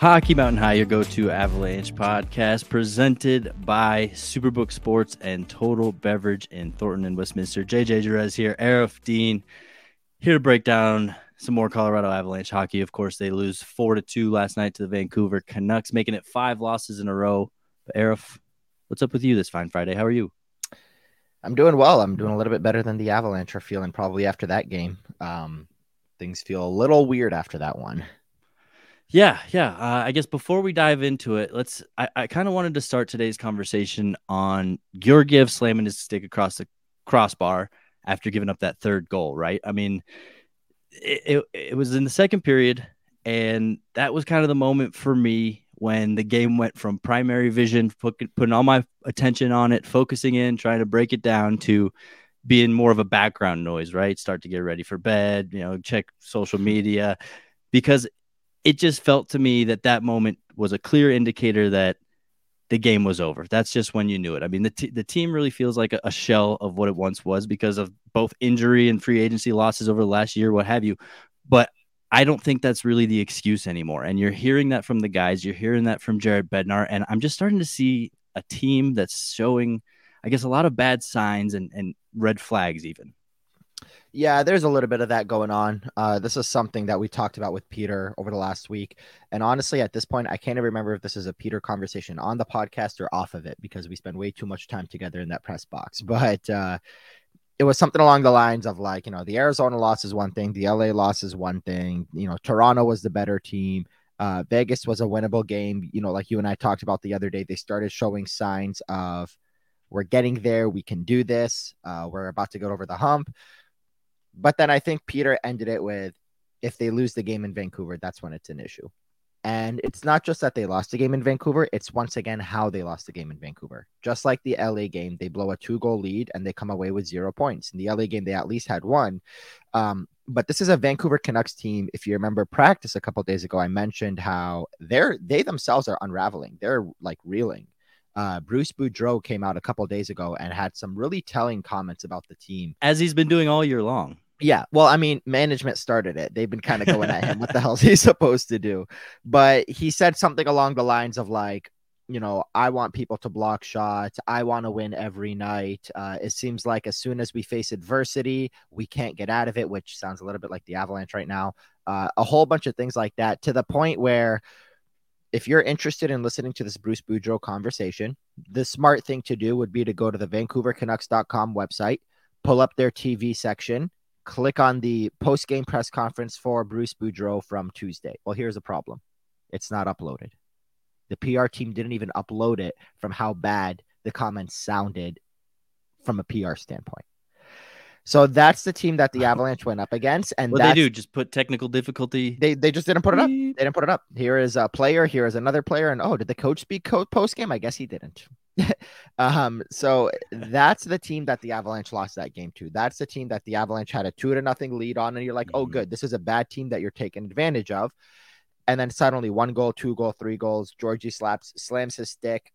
Hockey Mountain High, your go to Avalanche podcast, presented by Superbook Sports and Total Beverage in Thornton and Westminster. JJ Jerez here, Aarif Deen, here to break down some more Colorado Avalanche hockey. Of course, they lose four to two last night to the Vancouver Canucks, making it five losses in a row. But Aarif, what's up with you this fine Friday? How are you? I'm doing well. I'm doing a little bit better than the Avalanche are feeling probably after that game. Um, things feel a little weird after that one. Yeah, yeah. Uh, I guess before we dive into it, let's. I, I kind of wanted to start today's conversation on your Georgiev slamming his stick across the crossbar after giving up that third goal. Right? I mean, it, it, it was in the second period, and that was kind of the moment for me when the game went from primary vision, putting all my attention on it, focusing in, trying to break it down to being more of a background noise. Right? Start to get ready for bed. You know, check social media because it just felt to me that that moment was a clear indicator that the game was over. That's just when you knew it. I mean, the, t- the team really feels like a, a, shell of what it once was because of both injury and free agency losses over the last year, what have you. But I don't think that's really the excuse anymore. And you're hearing that from the guys, you're hearing that from Jared Bednar. And I'm just starting to see a team that's showing, I guess, a lot of bad signs and, and red flags, even. Yeah, there's a little bit of that going on. Uh, this is something that we talked about with Peter over the last week. And honestly, at this point, I can't even remember if this is a Peter conversation on the podcast or off of it because we spend way too much time together in that press box. But uh, it was something along the lines of like, you know, the Arizona loss is one thing, the LA loss is one thing. You know, Toronto was the better team. Uh, Vegas was a winnable game. You know, like you and I talked about the other day, they started showing signs of we're getting there. We can do this. Uh, we're about to go over the hump but then I think Peter ended it with if they lose the game in Vancouver, that's when it's an issue. And it's not just that they lost the game in Vancouver, it's once again how they lost the game in Vancouver. Just like the LA game, they blow a two goal lead and they come away with zero points. In the LA game, they at least had one. Um, but this is a Vancouver Canucks team. If you remember practice a couple days ago, I mentioned how they're they themselves are unraveling. They're like reeling. Uh, Bruce Boudreau came out a couple days ago and had some really telling comments about the team, as he's been doing all year long. Yeah, well, I mean, management started it. They've been kind of going at him. What the hell is he supposed to do? But he said something along the lines of like, you know, I want people to block shots. I want to win every night. Uh, it seems like as soon as we face adversity, we can't get out of it, which sounds a little bit like the Avalanche right now. Uh, a whole bunch of things like that to the point where if you're interested in listening to this Bruce Boudreau conversation, the smart thing to do would be to go to the VancouverCanucks.com website, pull up their TV section, click on the post game press conference for Bruce Boudreau from Tuesday. Well, here's the problem it's not uploaded. The PR team didn't even upload it from how bad the comments sounded from a PR standpoint. So that's the team that the Avalanche went up against. And what they do just put technical difficulty. They they just didn't put it up. They didn't put it up. Here is a player. Here is another player. And oh, did the coach speak co- post game? I guess he didn't. um, so that's the team that the Avalanche lost that game to. That's the team that the Avalanche had a two to nothing lead on, and you're like, oh, mm-hmm. good, this is a bad team that you're taking advantage of. And then suddenly one goal, two goal, three goals. Georgie slaps slams his stick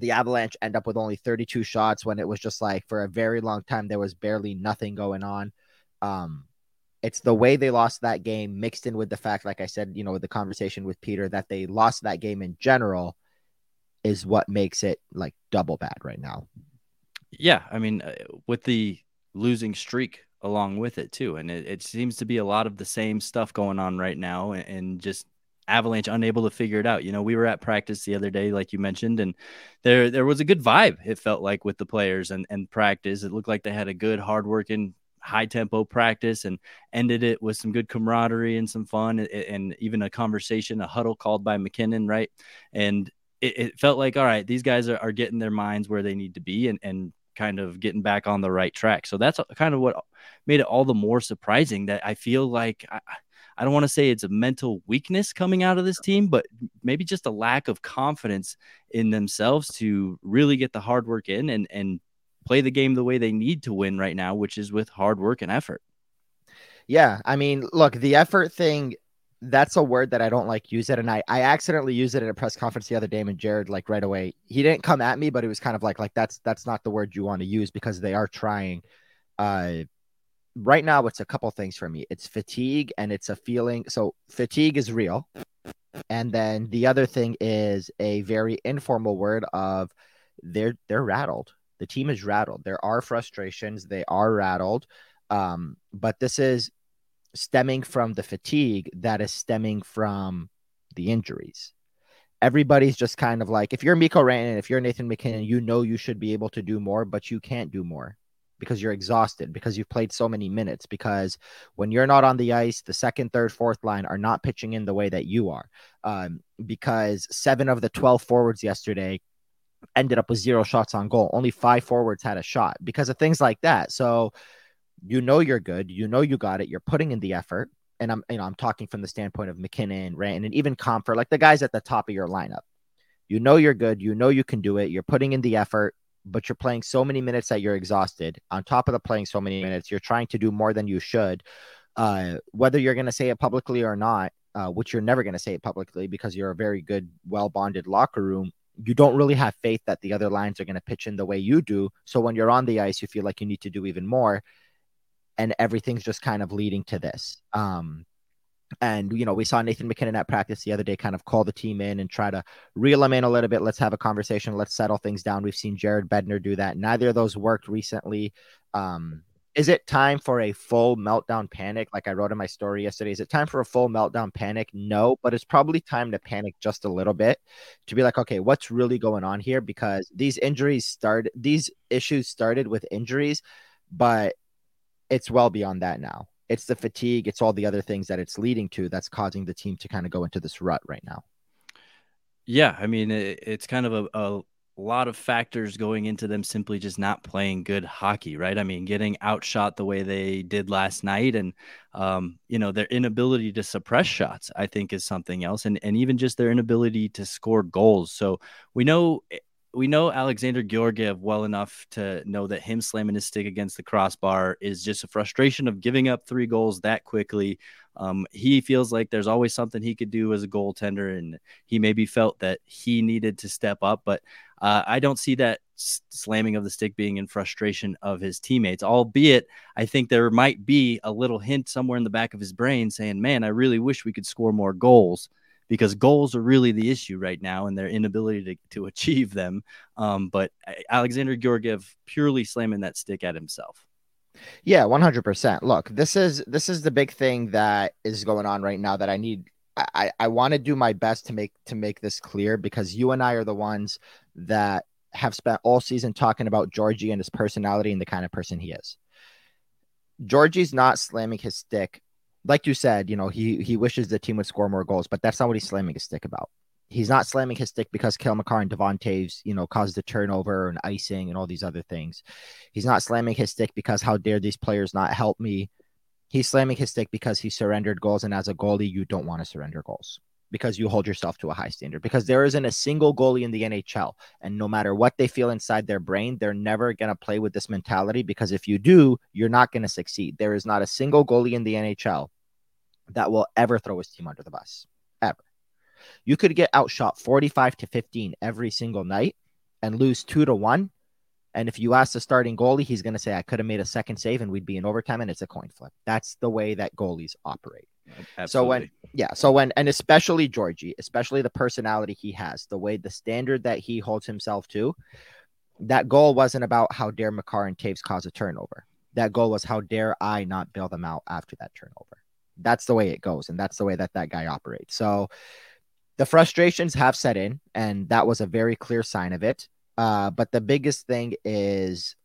the Avalanche end up with only 32 shots when it was just like for a very long time there was barely nothing going on. Um, it's the way they lost that game mixed in with the fact, like I said, you know, with the conversation with Peter, that they lost that game in general is what makes it like double bad right now. Yeah, I mean, uh, with the losing streak along with it too, and it, it, seems to be a lot of the same stuff going on right now, and, and just Avalanche unable to figure it out. You know, we were at practice the other day, like you mentioned, and there there was a good vibe. It felt like with the players and and practice. It looked like they had a good, hardworking, high tempo practice, and ended it with some good camaraderie and some fun, and, and even a conversation, a huddle called by MacKinnon, right? And it, it felt like, all right, these guys are, are getting their minds where they need to be, and and kind of getting back on the right track. So that's uh, kind of what made it all the more surprising that I feel like I, I don't want to say it's a mental weakness coming out of this team, but maybe just a lack of confidence in themselves to really get the hard work in and and play the game the way they need to win right now, which is with hard work and effort. Yeah, I mean, look, the effort thing that's a word that I don't like use it. And I, I accidentally used it at a press conference the other day and Jared like right away. He didn't come at me, but it was kind of like like that's that's not the word you want to use because they are trying. Uh right now it's a couple things for me. It's fatigue and it's a feeling. So fatigue is real. And then the other thing is a very informal word of they're they're rattled. The team is rattled. There are frustrations. They are rattled. Um, but this is stemming from the fatigue that is stemming from the injuries. Everybody's just kind of like, if you're Mikko Rantanen, if you're Nathan MacKinnon, you know you should be able to do more, but you can't do more because you're exhausted, because you've played so many minutes, because when you're not on the ice, the second, third, fourth line are not pitching in the way that you are. Um, because seven of the 12 forwards yesterday ended up with zero shots on goal. Only five forwards had a shot because of things like that. So you know you're good, you know you got it, you're putting in the effort. And I'm you know I'm talking from the standpoint of MacKinnon, Rand, and even Compher, like the guys at the top of your lineup. You know you're good, you know you can do it, you're putting in the effort, but you're playing so many minutes that you're exhausted. On top of the playing so many minutes, you're trying to do more than you should. Uh, whether you're going to say it publicly or not, uh, which you're never going to say it publicly because you're a very good, well bonded locker room you don't really have faith that the other lines are going to pitch in the way you do. So when you're on the ice, you feel like you need to do even more. And everything's just kind of leading to this. Um, and you know, we saw Nathan MacKinnon at practice the other day kind of call the team in and try to reel them in a little bit. Let's have a conversation. Let's settle things down. We've seen Jared Bednar do that. Neither of those worked recently. Um, is it time for a full meltdown panic? Like I wrote in my story yesterday, is it time for a full meltdown panic? No, but it's probably time to panic just a little bit to be like, okay, what's really going on here? Because these injuries started, these issues started with injuries, but it's well beyond that now. It's the fatigue, it's all the other things that it's leading to that's causing the team to kind of go into this rut right now. Yeah, I mean, it, it's kind of a, a lot of factors going into them simply just not playing good hockey, right? I mean, getting outshot the way they did last night, and um, you know their inability to suppress shots, I think, is something else, and and even just their inability to score goals. So we know we know Alexandar Georgiev well enough to know that him slamming his stick against the crossbar is just a frustration of giving up three goals that quickly. Um, he feels like there's always something he could do as a goaltender, and he maybe felt that he needed to step up. But uh, I don't see that slamming of the stick being in frustration of his teammates, albeit I think there might be a little hint somewhere in the back of his brain saying, Man, I really wish we could score more goals because goals are really the issue right now and their inability to, to achieve them. Um, but uh, Alexandar Georgiev purely slamming that stick at himself. Yeah, 100%. Look, this is this is the big thing that is going on right now that I need I I want to do my best to make to make this clear because you and I are the ones that have spent all season talking about Georgie and his personality and the kind of person he is. Georgie's not slamming his stick like you said, you know, he he wishes the team would score more goals, but that's not what he's slamming his stick about. He's not slamming his stick because Cale Makar and Devon Toews, you know, caused the turnover and icing and all these other things. He's not slamming his stick because how dare these players not help me. He's slamming his stick because he surrendered goals, and as a goalie, you don't want to surrender goals because you hold yourself to a high standard. Because there isn't a single goalie in the NHL, and no matter what they feel inside their brain, they're never going to play with this mentality. Because if you do, you're not going to succeed. There is not a single goalie in the NHL that will ever throw his team under the bus. Ever. You could get outshot 45 to 15 every single night and lose two to one. And if you ask the starting goalie, he's going to say, I could have made a second save and we'd be in overtime and it's a coin flip. That's the way that goalies operate. Absolutely. So when, yeah, so when, and especially Georgie, especially the personality he has, the way the standard that he holds himself to, that goal wasn't about how dare Makar and Toews cause a turnover. That goal was how dare I not bail them out after that turnover that's the way it goes and that's the way that that guy operates so the frustrations have set in and that was a very clear sign of it uh, but the biggest thing is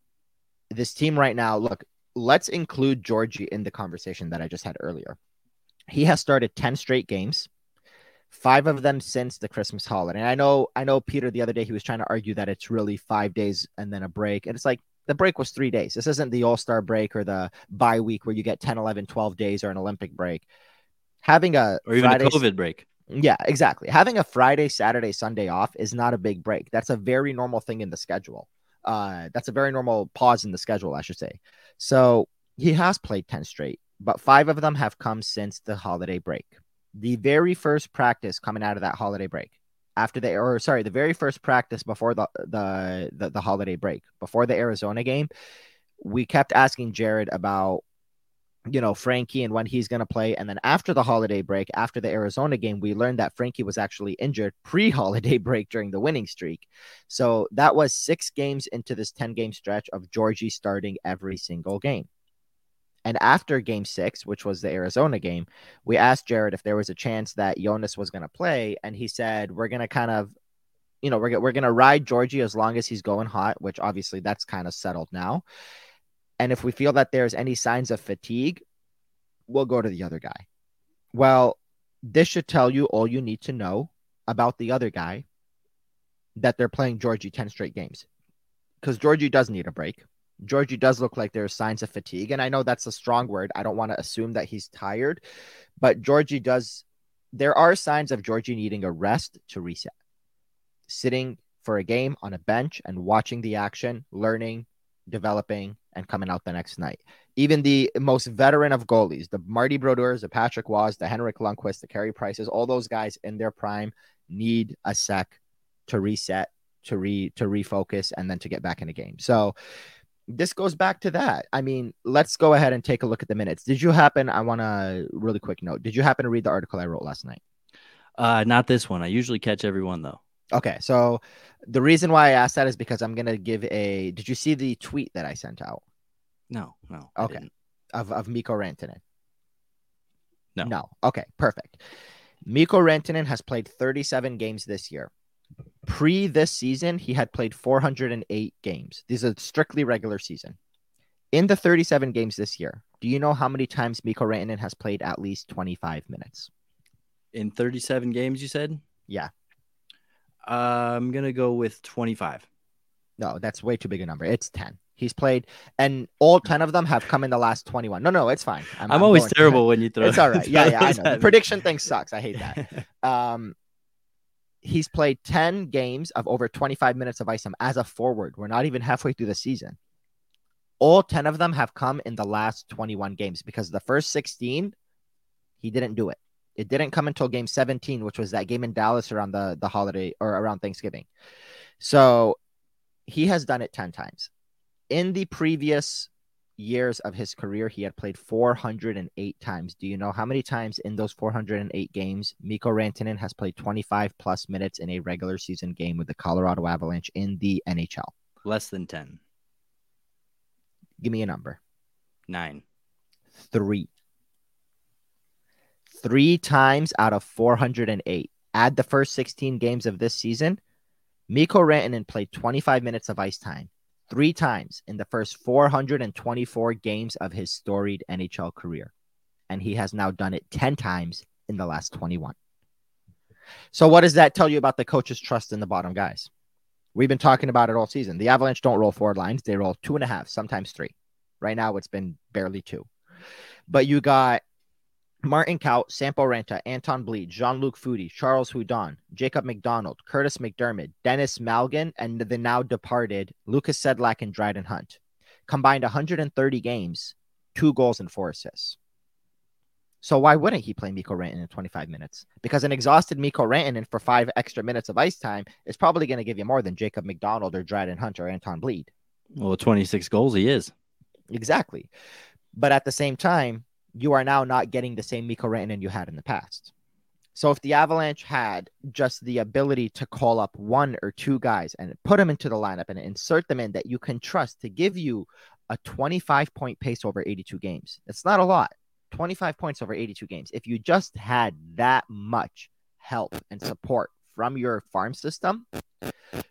this team right now look let's include georgie in the conversation that i just had earlier he has started 10 straight games five of them since the christmas holiday and i know i know peter the other day he was trying to argue that it's really five days and then a break and it's like the break was three days. This isn't the All Star break or the bye week where you get 10, 11, 12 days or an Olympic break. Having a or even Friday, a COVID break. Yeah, exactly. Having a Friday, Saturday, Sunday off is not a big break. That's a very normal thing in the schedule. Uh, that's a very normal pause in the schedule, I should say. So he has played 10 straight, but five of them have come since the holiday break. The very first practice coming out of that holiday break after the or sorry, the very first practice before the the the, the holiday break, before the Arizona game, we kept asking Jared about you know, Frankie and when he's going to play. And then after the holiday break, after the Arizona game, we learned that Frankie was actually injured pre holiday break during the winning streak. So that was six games into this 10 game stretch of Georgie starting every single game. And after game six, which was the Arizona game, we asked Jared if there was a chance that Jonas was going to play. And he said, we're going to kind of, you know, we're, we're going to ride Georgie as long as he's going hot, which obviously that's kind of settled now. And if we feel that there's any signs of fatigue, we'll go to the other guy. Well, this should tell you all you need to know about the other guy that they're playing Georgie 10 straight games. Because Georgie does need a break. Georgie does look like there are signs of fatigue. And I know that's a strong word. I don't want to assume that he's tired, but Georgie does. There are signs of Georgie needing a rest to reset. Sitting for a game on a bench and watching the action, learning, developing, and coming out the next night. Even the most veteran of goalies, the Marty Brodeurs, the Patrick Roys, the Henrik Lundqvist, the Carey Prices, all those guys in their prime need a sec to reset, to re to refocus, and then to get back in the game. So this goes back to that. I mean, let's go ahead and take a look at the minutes. Did you happen? I want to really quick note. Did you happen to read the article I wrote last night? Uh, not this one. I usually catch everyone though. Okay, so the reason why I asked that is because I'm gonna give a. Did you see the tweet that I sent out? No, no. Okay, of of Mikko Rantanen. No. No. Okay, perfect. Mikko Rantanen has played 37 games this year. Pre this season, he had played 408 games. These are strictly regular season. In the 37 games this year, do you know how many times Mikko Rantanen has played at least 25 minutes? In 37 games, you said? Yeah. Uh, I'm gonna go with 25. No, that's way too big a number. It's 10. He's played, and all 10 of them have come in the last 21. No, no, it's fine. I'm, I'm, I'm always terrible when you throw. It's all right. Yeah, yeah, I know. The prediction thing sucks. I hate that. Um, he's played 10 games of over 25 minutes of ice time as a forward. We're not even halfway through the season. All 10 of them have come in the last 21 games because the first 16, he didn't do it. It didn't come until game 17, which was that game in Dallas around the, the holiday or around Thanksgiving. So he has done it 10 times. In the previous years of his career, he had played 408 times. Do you know how many times in those 408 games Mikko Rantanen has played 25 plus minutes in a regular season game with the Colorado Avalanche in the NHL? Less than 10. Give me a number. Nine. Three three times out of 408. Add the first 16 games of this season. Mikko Rantanen played 25 minutes of ice time three times in the first 424 games of his storied NHL career. And he has now done it 10 times in the last 21. So, what does that tell you about the coach's trust in the bottom guys? We've been talking about it all season. The Avalanche don't roll forward lines, they roll two and a half, sometimes three. Right now, it's been barely two. But you got Martin Kaut, Sampo Ranta, Anton Blidh, Jean-Luc Foudy, Charles Hudon, Jacob MacDonald, Curtis MacDermid, Denis Malgin, and the now departed Lukas Sedlak and Dryden Hunt. Combined 130 games, two goals and four assists. So why wouldn't he play Mikko Rantanen in 25 minutes? Because an exhausted Mikko Rantanen for five extra minutes of ice time is probably going to give you more than Jacob MacDonald or Dryden Hunt or Anton Blidh. Well, 26 goals he is. Exactly. But at the same time, you are now not getting the same Mikko Rantanen you had in the past. So if the Avalanche had just the ability to call up one or two guys and put them into the lineup and insert them in that you can trust to give you a 25 point pace over 82 games, it's not a lot. 25 points over 82 games. If you just had that much help and support from your farm system,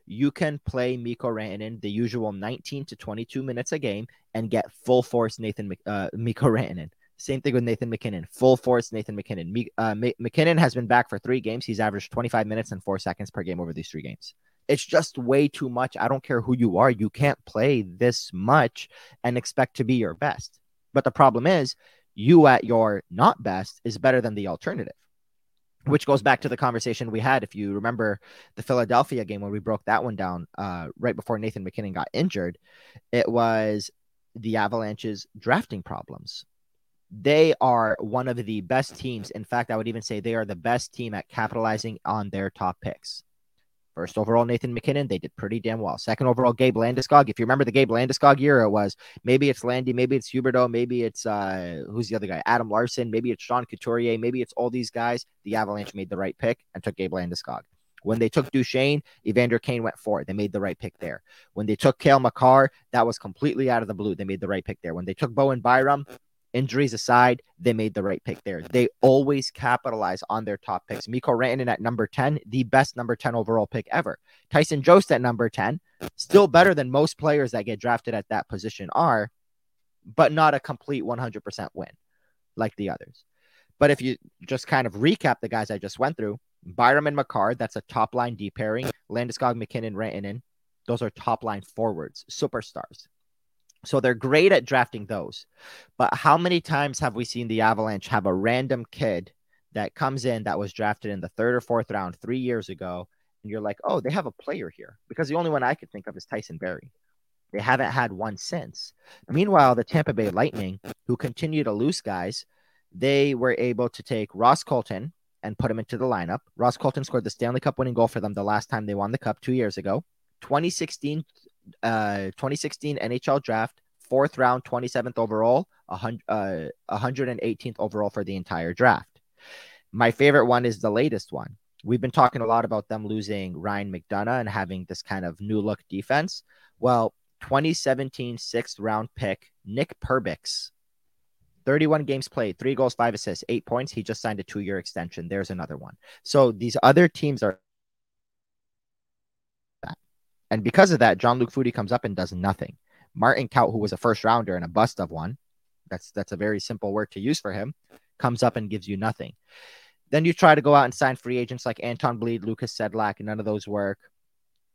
you can play Mikko Rantanen the usual 19 to 22 minutes a game and get full force Nathan uh, Mikko Rantanen. Same thing with Nathan MacKinnon. Full force Nathan MacKinnon. Uh, MacKinnon has been back for three games. He's averaged 25 minutes and four seconds per game over these three games. It's just way too much. I don't care who you are. You can't play this much and expect to be your best. But the problem is, you at your not best is better than the alternative, which goes back to the conversation we had. If you remember the Philadelphia game when we broke that one down uh, right before Nathan MacKinnon got injured, it was the Avalanche's drafting problems they are one of the best teams. In fact, I would even say they are the best team at capitalizing on their top picks. First overall, Nathan MacKinnon, they did pretty damn well. Second overall, Gabe Landeskog. If you remember the Gabe Landeskog year, it was maybe it's Landy, maybe it's Huberdeau, maybe it's uh who's the other guy? Adam Larsson, maybe it's Sean Couturier, maybe it's all these guys. The Avalanche made the right pick and took Gabe Landeskog. When they took Duchene, Evander Kane went for it. They made the right pick there. When they took Cale Makar, that was completely out of the blue. They made the right pick there. When they took Bowen Byram, injuries aside, they made the right pick there. They always capitalize on their top picks. Mikko Rantanen at number 10, the best number 10 overall pick ever. Tyson Jost at number 10, still better than most players that get drafted at that position are, but not a complete 100% win like the others. But if you just kind of recap the guys I just went through, Byram and Makar, that's a top line D pairing. Landeskog, MacKinnon, Rantanen, those are top line forwards, superstars. So they're great at drafting those. But how many times have we seen the Avalanche have a random kid that comes in that was drafted in the third or fourth round three years ago? And you're like, oh, they have a player here. Because the only one I could think of is Tyson Barrie. They haven't had one since. Meanwhile, the Tampa Bay Lightning, who continue to lose guys, they were able to take Ross Colton and put him into the lineup. Ross Colton scored the Stanley Cup winning goal for them the last time they won the cup two years ago. 2016 uh, 2016 NHL draft, fourth round, 27th overall, 100, uh, 118th overall for the entire draft. My favorite one is the latest one. We've been talking a lot about them losing Ryan McDonagh and having this kind of new look defense. Well, 2017 sixth round pick, Nick Perbix, 31 games played, three goals, five assists, eight points. He just signed a two year extension. There's another one. So these other teams are and because of that, Jean-Luc Foudy comes up and does nothing. Martin Kaut, who was a first rounder and a bust of one, that's that's a very simple word to use for him, comes up and gives you nothing. Then you try to go out and sign free agents like Anton Blidh, Lukas Sedlak, and none of those work.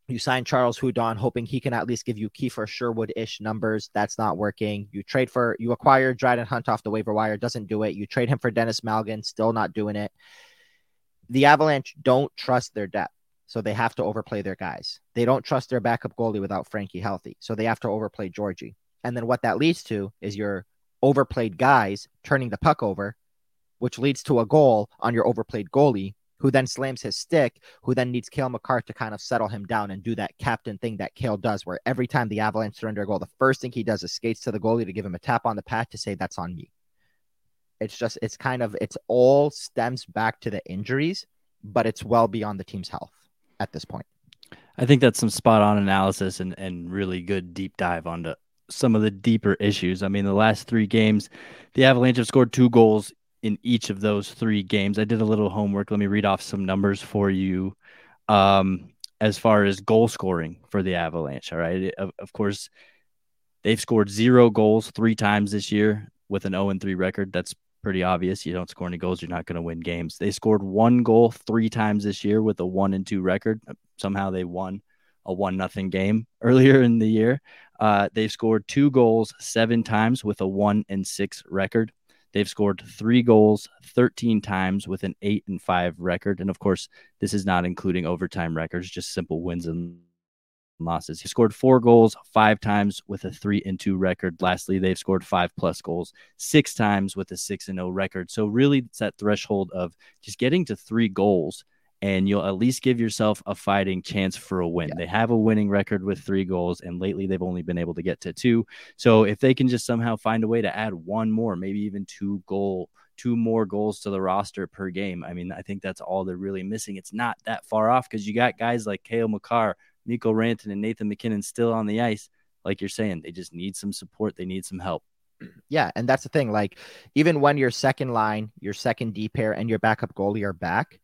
You sign Charles Hudon, hoping he can at least give you Kiefer Sherwood-ish numbers. That's not working. You trade for you acquire Dryden Hunt off the waiver wire, doesn't do it. You trade him for Denis Malgin, still not doing it. The Avalanche don't trust their depth. So they have to overplay their guys. They don't trust their backup goalie without Frankie healthy. So they have to overplay Georgie. And then what that leads to is your overplayed guys turning the puck over, which leads to a goal on your overplayed goalie, who then slams his stick, who then needs Cale Makar to kind of settle him down and do that captain thing that Cale does, where every time the Avalanche surrender a goal, the first thing he does is skates to the goalie to give him a tap on the pad to say that's on me. It's just it's kind of it's all stems back to the injuries, but it's well beyond the team's health at this point. I think that's some spot on analysis and, and really good deep dive onto some of the deeper issues. I mean, the last three games, the Avalanche have scored two goals in each of those three games. I did a little homework. Let me read off some numbers for you um, as far as goal scoring for the Avalanche. All right. Of, of course, they've scored zero goals three times this year with an 0 3 record. That's pretty obvious. You don't score any goals, you're not going to win games. They scored one goal three times this year with a one and two record. Somehow they won a one nothing game earlier in the year. Uh, they've scored two goals seven times with a one and six record. They've scored three goals 13 times with an eight and five record. And of course, this is not including overtime records, just simple wins and losses. He scored four goals five times with a three and two record. Lastly, they've scored five plus goals six times with a six and no record. So really, it's that threshold of just getting to three goals, and you'll at least give yourself a fighting chance for a win. Yeah. They have a winning record with three goals, and lately they've only been able to get to two. So if they can just somehow find a way to add one more, maybe even two goal two more goals to the roster per game. I mean, I think that's all they're really missing. It's not that far off because you got guys like Cale Makar, Mikko Rantanen and Nathan MacKinnon still on the ice, like you're saying, they just need some support. They need some help. Yeah, and that's the thing. Like, even when your second line, your second D pair, and your backup goalie are back,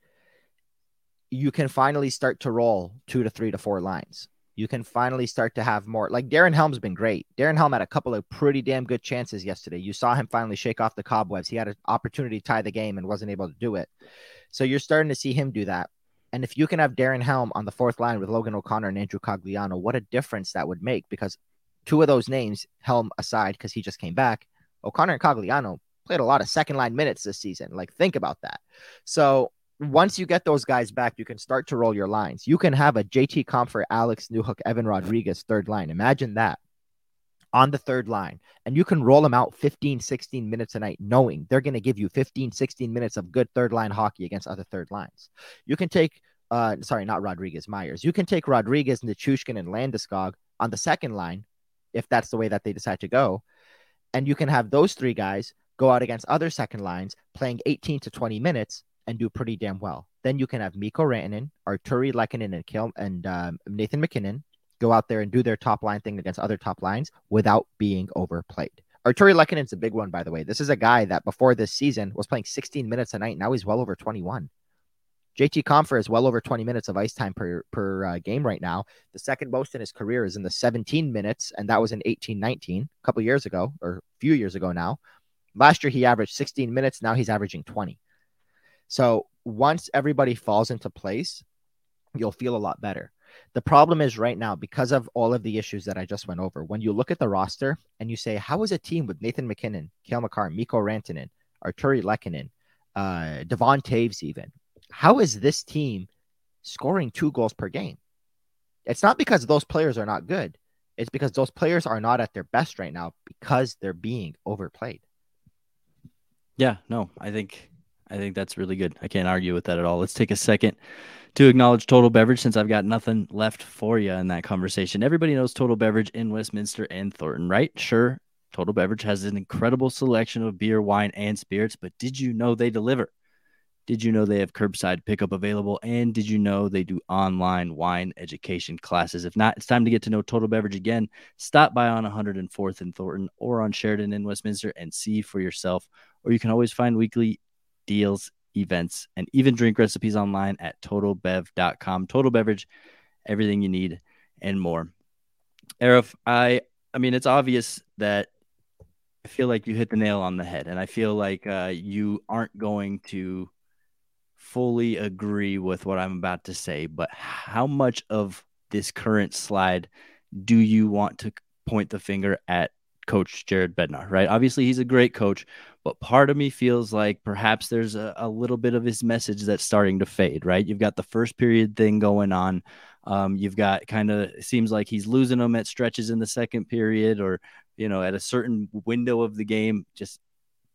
you can finally start to roll two to three to four lines. You can finally start to have more. Like Darren Helm's been great. Darren Helm had a couple of pretty damn good chances yesterday. You saw him finally shake off the cobwebs. He had an opportunity to tie the game and wasn't able to do it. So you're starting to see him do that. And if you can have Darren Helm on the fourth line with Logan O'Connor and Andrew Cogliano, what a difference that would make because two of those names, Helm aside, because he just came back, O'Connor and Cogliano played a lot of second line minutes this season. Like, think about that. So, once you get those guys back, you can start to roll your lines. You can have a JT Compher, Alex Newhook, Evan Rodriguez third line. Imagine that on the third line and you can roll them out 15 16 minutes a night knowing they're going to give you 15 16 minutes of good third line hockey against other third lines you can take uh, sorry, not Rodriguez, Myers. You can take Rodriguez, Nichushkin, and Landeskog on the second line, if that's the way that they decide to go. And you can have those three guys go out against other second lines playing 18 to 20 minutes and do pretty damn well. Then you can have Mikko Rantanen, Artturi Lehkonen, and, Kil- and um, Nathan MacKinnon go out there and do their top line thing against other top lines without being overplayed. Artturi Lehkonen's a big one, by the way. This is a guy that before this season was playing 16 minutes a night. Now he's well over 21. JT Compher is well over 20 minutes of ice time per per uh, game right now. The second most in his career is in the 17 minutes, and that was in 18 19, a couple years ago, or a few years ago now. Last year, he averaged 16 minutes. Now he's averaging 20. So once everybody falls into place, you'll feel a lot better. The problem is right now, because of all of the issues that I just went over, when you look at the roster and you say, how is a team with Nathan MacKinnon, Cale Makar, Mikko Rantanen, Artturi Lehkonen, uh, Devon Toews, even, how is this team scoring two goals per game? It's not because those players are not good. It's because those players are not at their best right now because they're being overplayed. Yeah, no, I think I think that's really good. I can't argue with that at all. Let's take a second to acknowledge Total Beverage since I've got nothing left for you in that conversation. Everybody knows Total Beverage in Westminster and Thornton, right? Sure, Total Beverage has an incredible selection of beer, wine, and spirits, but did you know they deliver? Did you know they have curbside pickup available? And did you know they do online wine education classes? If not, it's time to get to know Total Beverage again. Stop by on 104th in Thornton or on Sheridan in Westminster and see for yourself. Or you can always find weekly deals, events, and even drink recipes online at totalbev.com. Total Beverage, everything you need and more. Aarif, I I mean it's obvious that I feel like you hit the nail on the head, and I feel like uh, you aren't going to fully agree with what I'm about to say, but how much of this current slide do you want to point the finger at coach Jared Bednar, right? Obviously, he's a great coach, but part of me feels like perhaps there's a, a, little bit of his message that's starting to fade, right? You've got the first period thing going on. Um, you've got kind of seems like he's losing them at stretches in the second period or, you know, at a certain window of the game, just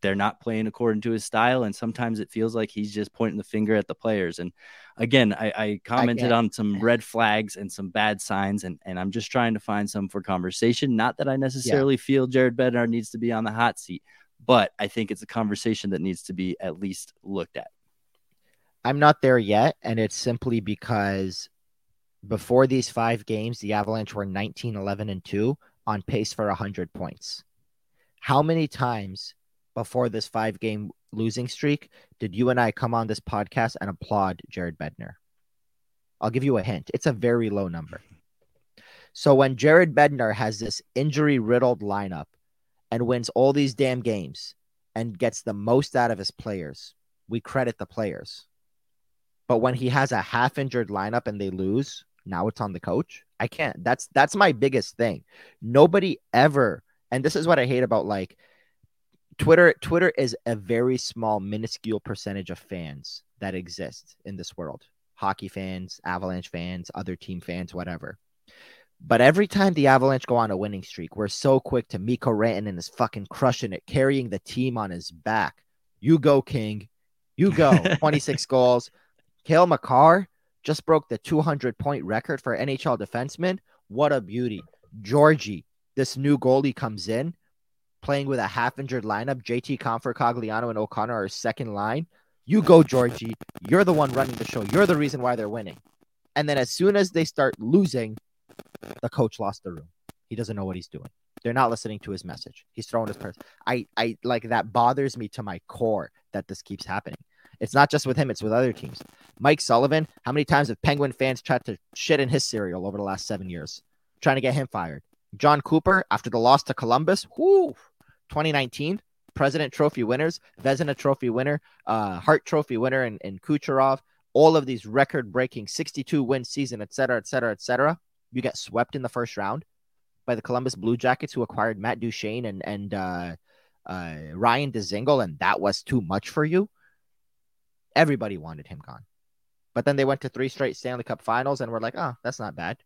they're not playing according to his style. And sometimes it feels like he's just pointing the finger at the players. And again, I, I commented I on some red flags and some bad signs, and, and I'm just trying to find some for conversation. Not that I necessarily yeah. feel Jared Bednar needs to be on the hot seat, but I think it's a conversation that needs to be at least looked at. I'm not there yet. And it's simply because before these five games, the Avalanche were 19, 11, and 2 on pace for 100 points. How many times before this five game losing streak did you and I come on this podcast and applaud Jared Bednar? I'll give you a hint. It's a very low number. So when Jared Bednar has this injury riddled lineup and wins all these damn games and gets the most out of his players, we credit the players. But when he has a half injured lineup and they lose, now it's on the coach. I can't. That's that's my biggest thing. Nobody ever, and this is what I hate about like Twitter Twitter is a very small minuscule percentage of fans that exist in this world. Hockey fans, Avalanche fans, other team fans, whatever. But every time the Avalanche go on a winning streak, we're so quick to Mikko Rantanen is fucking crushing it, carrying the team on his back. You go, King. You go. 26 goals. Cale Makar just broke the 200 point record for NHL defenseman. What a beauty. Georgie, this new goalie comes in playing with a half injured lineup, JT Compher, Cogliano, and O'Connor are second line. You go, Georgie. You're the one running the show. You're the reason why they're winning. And then as soon as they start losing, the coach lost the room. He doesn't know what he's doing. They're not listening to his message. He's throwing his person. I, I like that bothers me to my core that this keeps happening. It's not just with him, it's with other teams. Mike Sullivan, how many times have Penguin fans tried to shit in his cereal over the last seven years, trying to get him fired? Jon Cooper, after the loss to Columbus, whoo, 2019 President Trophy winners, Vezina Trophy winner, uh, Hart Trophy winner, and, and Kucherov, all of these record breaking 62 win season, et cetera, et cetera, et cetera. You get swept in the first round by the Columbus Blue Jackets, who acquired Matt Duchene and, and uh, uh, Ryan Dzingel, and that was too much for you. Everybody wanted him gone. But then they went to three straight Stanley Cup finals and we're like, oh, that's not bad.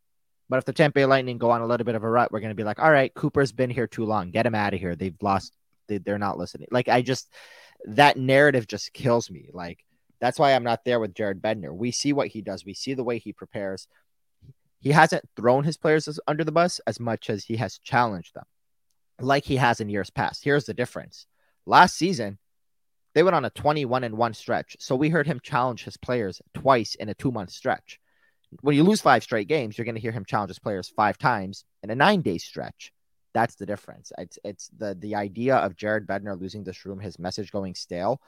But if the Tampa Lightning go on a little bit of a rut, we're going to be like, all right, Cooper's been here too long. Get him out of here. They've lost. They, they're not listening. Like I just that narrative just kills me. Like That's why I'm not there with Jared Bednar. We see what he does. We see the way he prepares. He hasn't thrown his players under the bus as much as he has challenged them, like he has in years past. Here's the difference. Last season, they went on a 21 and 1 stretch. So we heard him challenge his players twice in a two month stretch. When you lose five straight games, you're going to hear him challenge his players five times in a nine day stretch. That's the difference. It's it's the the idea of Jared Bednar losing this room, his message going stale.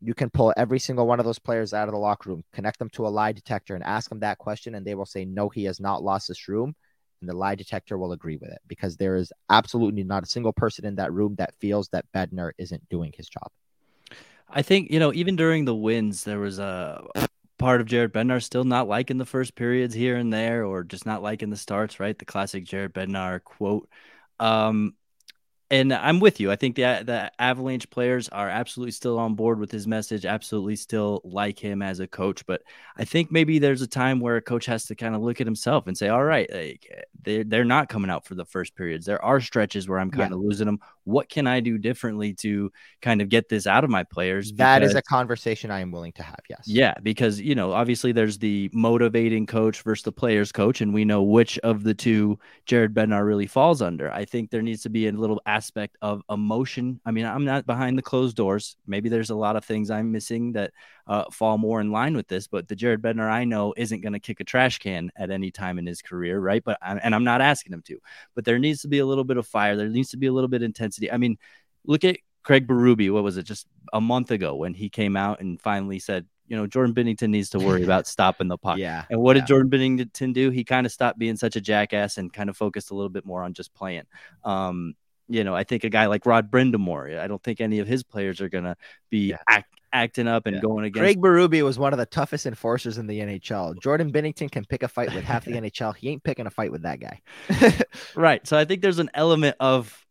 You can pull every single one of those players out of the locker room, connect them to a lie detector, and ask them that question, and they will say, No, he has not lost this room. And the lie detector will agree with it because there is absolutely not a single person in that room that feels that Bednar isn't doing his job. I think, you know, even during the wins, there was a part of Jared Bednar still not liking the first periods here and there, or just not liking the starts, right? The classic Jared Bednar quote. Um, and I'm with you. I think the the Avalanche players are absolutely still on board with his message, absolutely still like him as a coach. But I think maybe there's a time where a coach has to kind of look at himself and say, "All right, like, eh, they're they're not coming out for the first periods. There are stretches where I'm kind yeah. of losing them. What can I do differently to kind of get this out of my players?" That because, is a conversation I am willing to have. Yes. Yeah, because you know, obviously, there's the motivating coach versus the players coach, and we know which of the two Jared Bednar really falls under. I think there needs to be a little aspect of emotion. I mean, I'm not behind the closed doors. Maybe there's a lot of things I'm missing that uh, fall more in line with this, but the Jared Bednar I know isn't going to kick a trash can at any time in his career, right? But and I'm not asking him to, but there needs to be a little bit of fire. There needs to be a little bit of intensity. I mean, look at Craig Berube. What was it? Just a month ago when he came out and finally said, you know, Jordan Binnington needs to worry about stopping the puck. Yeah. And what yeah. did Jordan Binnington do? He kind of stopped being such a jackass and kind of focused a little bit more on just playing. Um, you know, I think a guy like Rod Brind'Amour, I don't think any of his players are going to be yeah. act, acting up and yeah. going against. Craig Berube was one of the toughest enforcers in the NHL. Jordan Binnington can pick a fight with half the NHL. He ain't picking a fight with that guy. right. So I think there's an element of,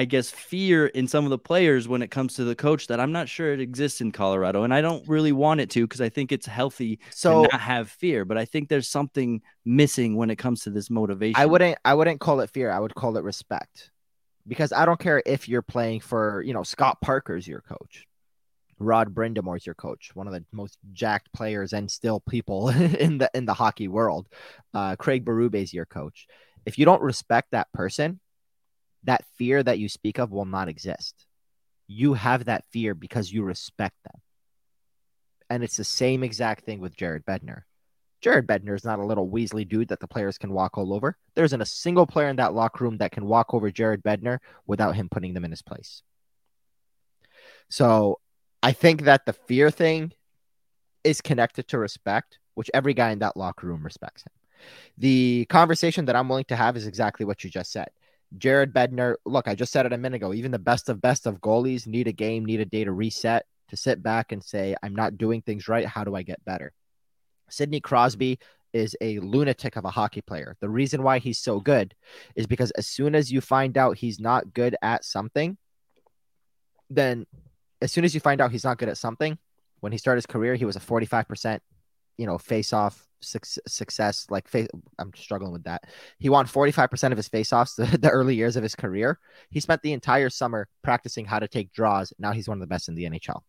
I guess, fear in some of the players when it comes to the coach that I'm not sure it exists in Colorado. And I don't really want it to because I think it's healthy so, to not have fear. But I think there's something missing when it comes to this motivation. I wouldn't I wouldn't call it fear. I would call it respect because I don't care if you're playing for, you know, Scott Parker's your coach. Rod Brind'Amour's your coach, one of the most jacked players and still people in the in the hockey world. Uh, Craig Berube's your coach. If you don't respect that person, that fear that you speak of will not exist. You have that fear because you respect them. And it's the same exact thing with Jared Bednar. Jared Bednar is not a little Weasley dude that the players can walk all over. There isn't a single player in that locker room that can walk over Jared Bednar without him putting them in his place. So I think that the fear thing is connected to respect, which every guy in that locker room respects him. The conversation that I'm willing to have is exactly what you just said. Jared Bednar, look, I just said it a minute ago. Even the best of best of goalies need a game, need a day to reset, to sit back and say, I'm not doing things right. How do I get better? Sidney Crosby is a lunatic of a hockey player. The reason why he's so good is because as soon as you find out he's not good at something, then as soon as you find out he's not good at something, when he started his career, he was a 45%, you know, face off success. Like, face, I'm struggling with that. He won 45% of his face offs the, the early years of his career. He spent the entire summer practicing how to take draws. Now he's one of the best in the NHL.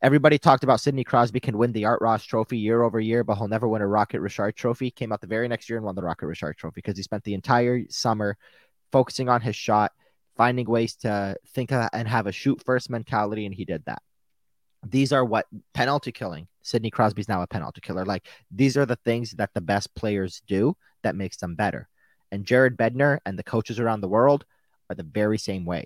Everybody talked about Sidney Crosby can win the Art Ross Trophy year over year, but he'll never win a Rocket Richard Trophy. Came out the very next year and won the Rocket Richard Trophy because he spent the entire summer focusing on his shot, finding ways to think and have a shoot first mentality, and he did that. These are what penalty killing. Sidney Crosby's now a penalty killer. Like these are the things that the best players do that makes them better. And Jared Bednar and the coaches around the world are the very same way.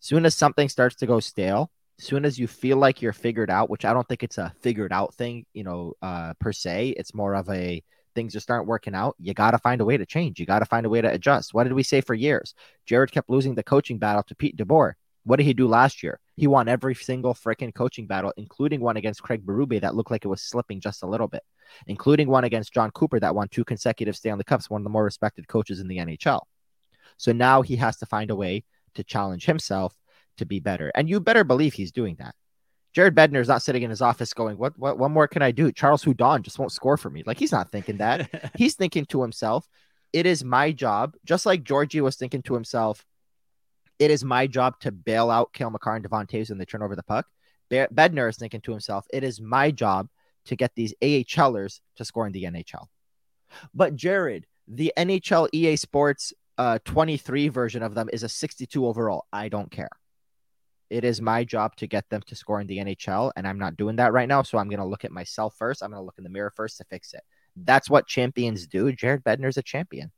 Soon as something starts to go stale, soon as you feel like you're figured out, which I don't think it's a figured out thing, you know, uh, per se, it's more of a things just aren't working out. You got to find a way to change. You got to find a way to adjust. What did we say for years? Jared kept losing the coaching battle to Pete DeBoer. What did he do last year? He won every single freaking coaching battle, including one against Craig Berube that looked like it was slipping just a little bit, including one against Jon Cooper that won two consecutive Stanley Cups, one of the more respected coaches in the NHL. So now he has to find a way to challenge himself to be better. And you better believe he's doing that. Jared Bednar is not sitting in his office going, what, what, what more can I do? Charles Hudon just won't score for me. Like he's not thinking that. he's thinking to himself, it is my job, just like Georgie was thinking to himself, it is my job to bail out Cale Makar and Devon Toews when they turn over the puck. Bednar is thinking to himself, it is my job to get these AHLers to score in the NHL. But Jared, the NHL EA Sports uh, 23 version of them is a 62 overall. I don't care. It is my job to get them to score in the NHL, and I'm not doing that right now. So I'm going to look at myself first. I'm going to look in the mirror first to fix it. That's what champions do. Jared Bednar's a champion.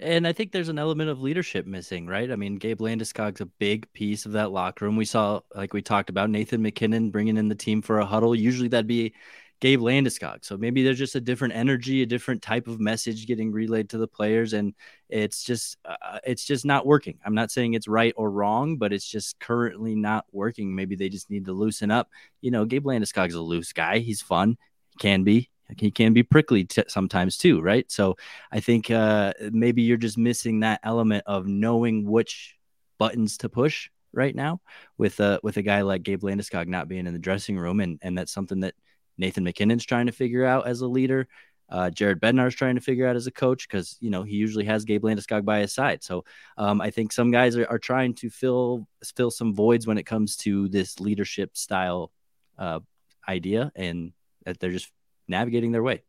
And I think there's an element of leadership missing, right? I mean, Gabe Landeskog's a big piece of that locker room. We saw, like we talked about, Nathan MacKinnon bringing in the team for a huddle. Usually that'd be Gabe Landeskog. So maybe there's just a different energy, a different type of message getting relayed to the players, and it's just uh, it's just not working. I'm not saying it's right or wrong, but it's just currently not working. Maybe they just need to loosen up. You know, Gabe Landeskog's a loose guy. He's fun, he can be. He can be prickly t- sometimes too, right? So I think uh, maybe you're just missing that element of knowing which buttons to push right now with uh, with a guy like Gabe Landeskog not being in the dressing room, and and that's something that Nathan MacKinnon's trying to figure out as a leader. Uh, Jared Bednar's trying to figure out as a coach because you know he usually has Gabe Landeskog by his side. So um, I think some guys are, are, trying to fill fill some voids when it comes to this leadership style uh, idea, and that they're just navigating their way.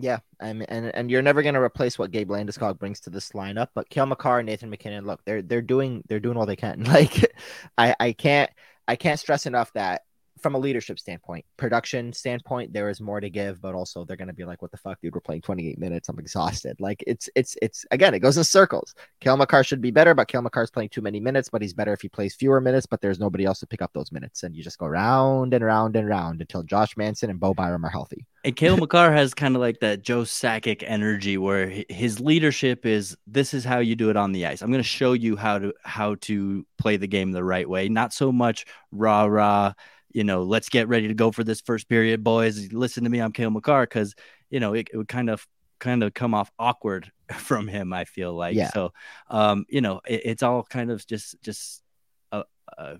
Yeah, and and and you're never going to replace what Gabe Landeskog brings to this lineup. But Cale Makar, Nathan MacKinnon, look, they're they're doing they're doing all they can. Like, I I can't I can't stress enough that from a leadership standpoint, production standpoint, there is more to give, but also they're going to be like, "What the fuck, dude? We're playing 28 minutes. I'm exhausted." Like it's it's it's again, it goes in circles. Cale Makar should be better, but Cale Makar's playing too many minutes. But he's better if he plays fewer minutes. But there's nobody else to pick up those minutes, and you just go round and round and round until Josh Manson and Bo Byram are healthy. And Cale Makar has kind of like that Joe Sakic energy, where his leadership is, "This is how you do it on the ice. I'm going to show you how to how to play the game the right way. Not so much rah rah." You know, let's get ready to go for this first period, boys. Listen to me, I'm Cale Makar, because you know it, it, would kind of kind of come off awkward from him. I feel like yeah. so. Um, you know, it, it's all kind of just just uh, uh,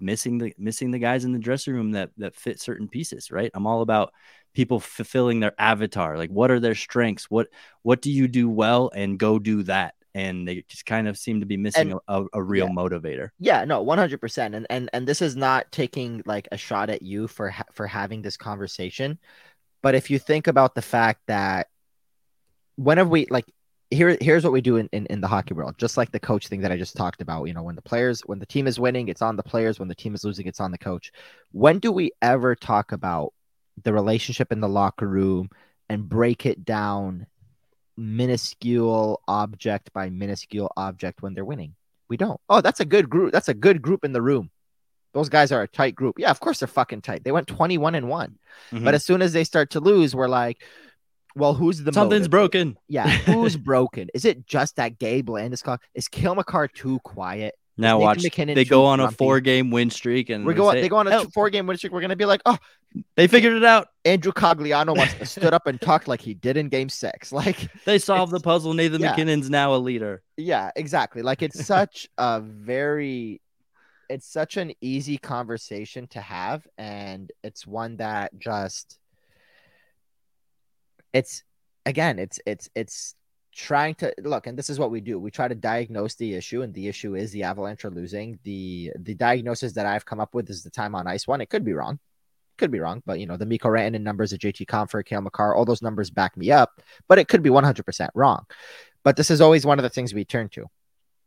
missing the missing the guys in the dressing room that that fit certain pieces. Right. I'm all about people fulfilling their avatar. Like, what are their strengths? What what do you do well, and go do that and they just kind of seem to be missing and, a, a, real yeah. motivator. Yeah, no, one hundred percent. And and and this is not taking like a shot at you for ha- for having this conversation, but if you think about the fact that whenever we like here here's what we do in, in, in the hockey world just like the coach thing that i just talked about you know when the players when the team is winning it's on the players when the team is losing it's on the coach when do we ever talk about the relationship in the locker room and break it down minuscule object by minuscule object when they're winning. We don't. Oh, that's a good group. That's a good group in the room. Those guys are a tight group. Yeah, of course they're fucking tight. They went 21 and one. Mm-hmm. But as soon as they start to lose, we're like, well, who's the something's motive? broken? Yeah, who's broken? Is it just that Gabe Landeskog? Is Cale Makar too quiet? Now watch MacKinnon they go on grumpy? a four game win streak and we go they go on a four game win streak. We're gonna be like, oh, they figured it out. Andrew Cogliano must have stood up and talked like he did in game six. Like they solved the puzzle. Nathan yeah. MacKinnon's now a leader. Yeah, exactly. Like it's such a very it's such an easy conversation to have, and it's one that just it's again, it's it's it's trying to look and this is what we do we try to diagnose the issue and the issue is the avalanche are losing the the diagnosis that i've come up with is the time on ice one it could be wrong could be wrong but you know the mikko rantanen numbers of jt compher cale makar all those numbers back me up but it could be 100% wrong. But this is always one of the things we turn to.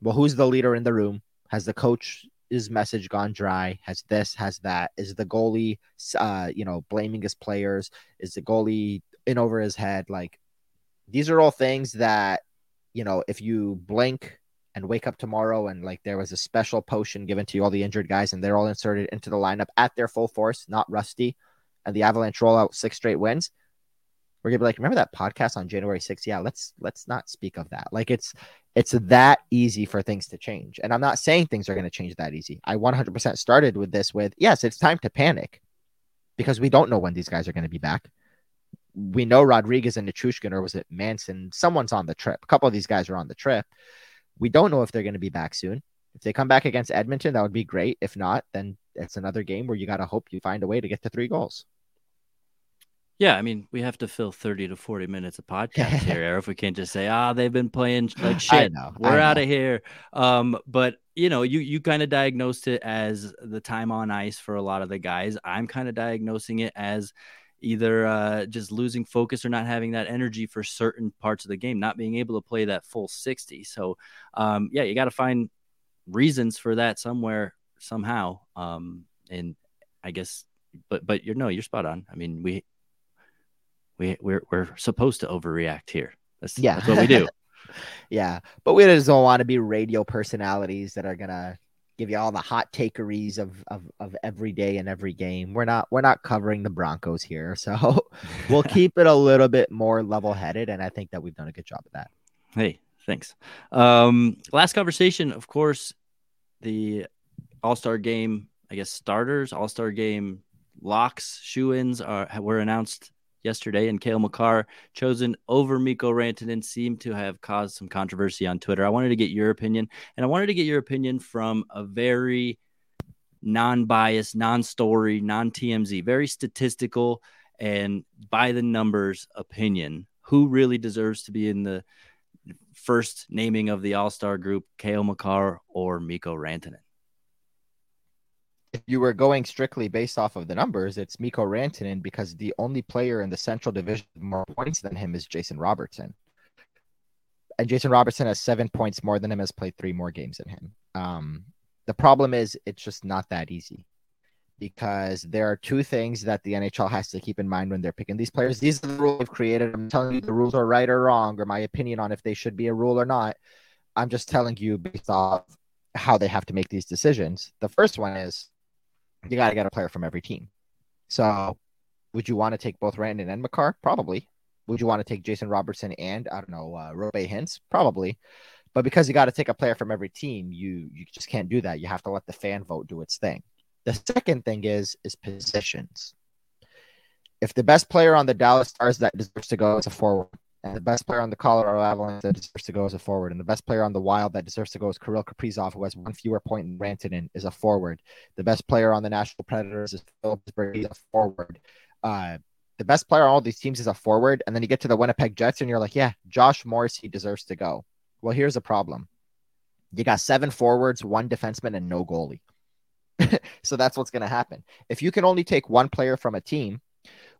Well who's the leader in the room? Has the coach his message gone dry? Has this has that? Is the goalie uh you know blaming his players? Is the goalie in over his head? Like these are all things that you know if you blink and wake up tomorrow and like there was a special potion given to you all the injured guys and they're all inserted into the lineup at their full force not rusty and the avalanche roll out six straight wins we're gonna be like remember that podcast on january 6th yeah let's let's not speak of that like it's it's that easy for things to change and i'm not saying things are to change that easy i 100% started with this with yes it's time to panic because we don't know when these guys are to be back we know Rodrigues and Nichushkin, or was it Manson? Someone's on the trip. A couple of these guys are on the trip. We don't know if they're going to be back soon. If they come back against Edmonton, that would be great. If not, then it's another game where you got to hope you find a way to get to three goals. Yeah, I mean, we have to fill 30 to 40 minutes of podcast here, if we can't just say, ah, they've been playing like shit. know, We're out of here. Um, but you know, you you kind of diagnosed it as the time on ice for a lot of the guys. I'm kind of diagnosing it as either uh, just losing focus or not having that energy for certain parts of the game, not being able to play that full 60. So, um, yeah, you got to find reasons for that somewhere, somehow. Um, and I guess, but but you're no, you're spot on. I mean, we we we're we're supposed to overreact here. That's Yeah. that's what we do. Yeah, but we just don't want to be radio personalities that are gonna give you all the hot takeries of, of of every day and every game. We're not we're not covering the Broncos here, so we'll keep it a little bit more level headed, and I think that we've done a good job of that. Hey, thanks. Um, last conversation, of course, the All Star Game. I guess starters, All Star Game locks, shoe ins are were announced yesterday, and Cale Makar chosen over Mikko Rantanen seemed to have caused some controversy on Twitter. I wanted to get your opinion, and I wanted to get your opinion from a very non-biased, non-story, non-TMZ, very statistical and by the numbers opinion. Who really deserves to be in the first naming of the All Star group, Cale Makar or Mikko Rantanen? If you were going strictly based off of the numbers, it's Mikko Rantanen because the only player in the Central Division with more points than him is Jason Robertson. And Jason Robertson has seven points more than him, has played three more games than him. Um, the problem is it's just not that easy because there are two things that the NHL has to keep in mind when they're picking these players. These are the rules they've created. I'm telling you the rules are right or wrong, or my opinion on if they should be a rule or not. I'm just telling you based off how they have to make these decisions. The first one is you got to get a player from every team. So, would you want to take both Randon and Makar? Probably. Would you want to take Jason Robertson and I don't know uh, Roope Hintz? Probably. But because you got to take a player from every team, you you just can't do that. You have to let the fan vote do its thing. The second thing is is positions. If the best player on the Dallas Stars that deserves to go is a forward, and the best player on the Colorado Avalanche that deserves to go is a forward, and the best player on the Wild that deserves to go is Kirill Kaprizov, who has one fewer point in Rantanen, is a forward. The best player on the Nashville Predators is Phillips Brady, a forward. Uh, the best player on all these teams is a forward, and then you get to the Winnipeg Jets, and you're like, yeah, Josh Morrissey deserves to go. Well, here's the problem: you got seven forwards, one defenseman, and no goalie. so that's what's going to happen. If you can only take one player from a team,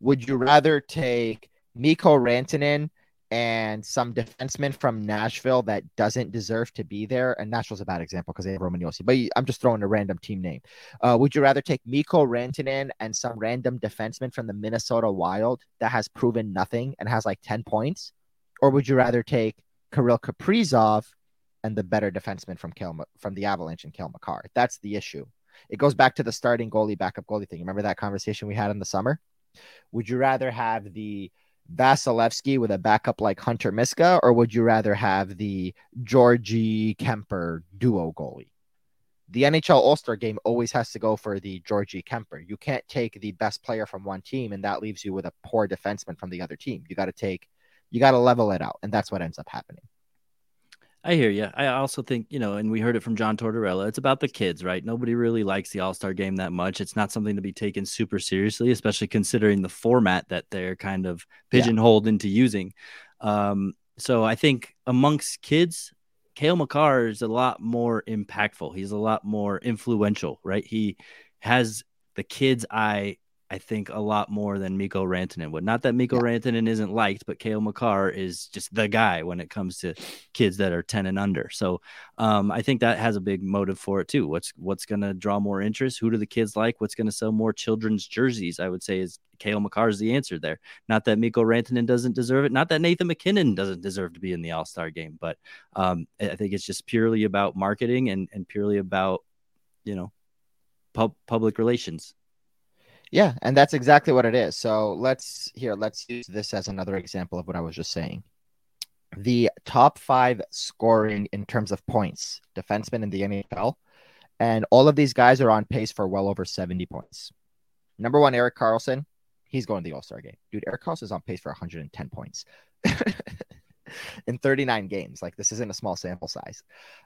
would you rather take Mikko Rantanen and some defenseman from Nashville that doesn't deserve to be there? And Nashville's a bad example because they have Roman Josi, but I'm just throwing a random team name. Uh, would you rather take Mikko Rantanen and some random defenseman from the Minnesota Wild that has proven nothing and has like 10 points? Or would you rather take Kirill Kaprizov and the better defenseman from from the Avalanche and Cale Makar? That's the issue. It goes back to the starting goalie, backup goalie thing. Remember that conversation we had in the summer? Would you rather have the Vasilevskiy with a backup like Hunter Miska, or would you rather have the Georgiev Kuemper duo goalie? The NHL All Star game always has to go for the Georgiev Kuemper. You can't take the best player from one team and that leaves you with a poor defenseman from the other team. You got to take, you got to level it out. And that's what ends up happening. I hear you. I also think, you know, and we heard it from John Tortorella. It's about the kids, right? Nobody really likes the All Star game that much. It's not something to be taken super seriously, especially considering the format that they're kind of pigeonholed yeah. into using. Um, so I think amongst kids, Cale Makar is a lot more impactful. He's a lot more influential, right? He has the kids' eye I think a lot more than Mikko Rantanen would. Not that Mikko yeah. Rantanen isn't liked, but Cale Makar is just the guy when it comes to kids that are 10 and under. So um, I think that has a big motive for it too. What's what's going to draw more interest? Who do the kids like? What's going to sell more children's jerseys? I would say is Cale Makar is the answer there. Not that Mikko Rantanen doesn't deserve it. Not that Nathan MacKinnon doesn't deserve to be in the All Star game, but um, I think it's just purely about marketing and and purely about you know pub- public relations. Yeah, and that's exactly what it is. So let's here, let's use this as another example of what I was just saying. The top five scoring in terms of points, defensemen in the NHL, and all of these guys are on pace for well over 70 points. Number one, Erik Karlsson. he's going to the All Star game. Dude, Erik Karlsson is on pace for 110 points in 39 games. Like, this isn't a small sample size.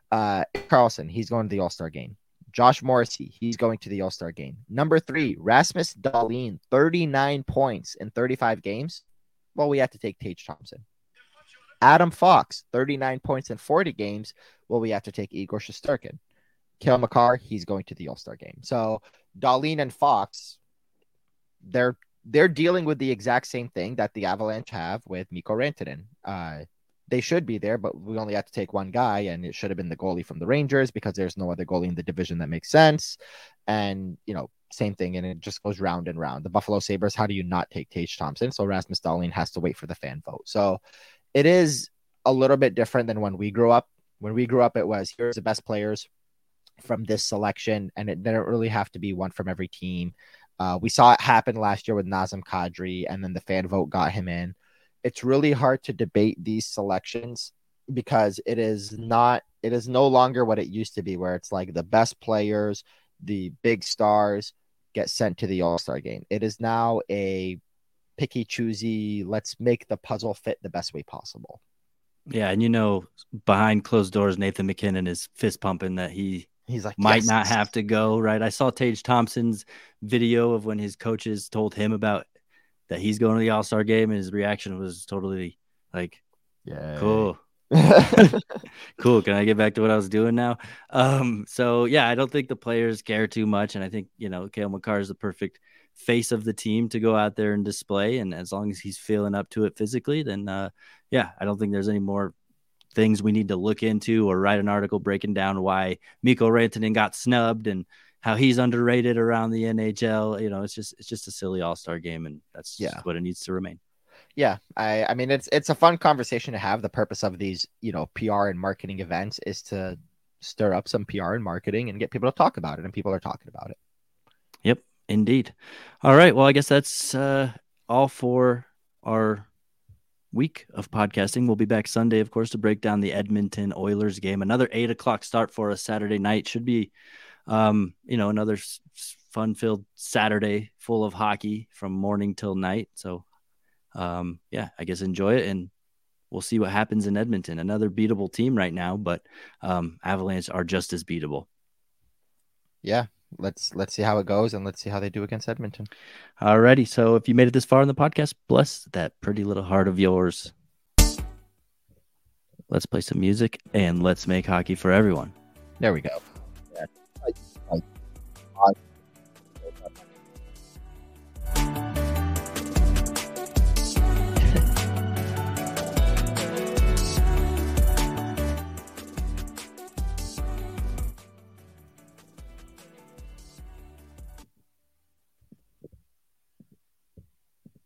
Uh, Karlsson, he's going to the All Star game. Josh Morrissey, he's going to the All Star game. Number three, Rasmus Dahlin, 39 points in 35 games. Well, we have to take Tage Thompson. Adam Fox, 39 points in 40 games. Well, we have to take Igor Shesterkin. Cale Makar, he's going to the All Star game. So Dahlin and Fox, they're they're dealing with the exact same thing that the Avalanche have with Mikko Rantanen. Uh, they should be there, but we only have to take one guy, and it should have been the goalie from the Rangers because there's no other goalie in the division that makes sense. And you know, same thing, and it just goes round and round. The Buffalo Sabres, how do you not take Tage Thompson? So Rasmus Dahlin has to wait for the fan vote. So it is a little bit different than when we grew up. When we grew up, it was here's the best players from this selection, and it didn't really have to be one from every team. Uh, we saw it happen last year with Nazem Kadri, and then the fan vote got him in. It's really hard to debate these selections because it is not, it is no longer what it used to be, where it's like the best players, the big stars get sent to the All Star game. It is now a picky, choosy, let's make the puzzle fit the best way possible. Yeah, and you know, behind closed doors, Nathan MacKinnon is fist pumping that he He's like, might yes. not have to go, right? I saw Tage Thompson's video of when his coaches told him about that he's going to the All Star game, and his reaction was totally like, Yeah. cool. cool. Can I get back to what I was doing now? Um, so yeah, I don't think the players care too much, and I think you know Cale Makar is the perfect face of the team to go out there and display. And as long as he's feeling up to it physically, then uh, yeah, I don't think there's any more things we need to look into or write an article breaking down why Mikko Rantanen got snubbed and how he's underrated around the NHL. You know, it's just it's just a silly All Star game, and that's Yeah. just what it needs to remain. Yeah, I, I mean it's it's a fun conversation to have. The purpose of these, you know, PR and marketing events is to stir up some PR and marketing and get people to talk about it, and people are talking about it. Yep, indeed. All right. Well, I guess that's uh, all for our week of podcasting. We'll be back Sunday, of course, to break down the Edmonton Oilers game. Another eight o'clock start for us Saturday night. Should be, um, you know, another fun filled Saturday full of hockey from morning till night. So, um, yeah, I guess enjoy it and we'll see what happens in Edmonton. Another beatable team right now, but um, Avalanche are just as beatable. Yeah, let's let's see how it goes, and let's see how they do against Edmonton. Alrighty. So if you made it this far in the podcast, bless that pretty little heart of yours. Let's play some music and let's make hockey for everyone. There we go. Yeah.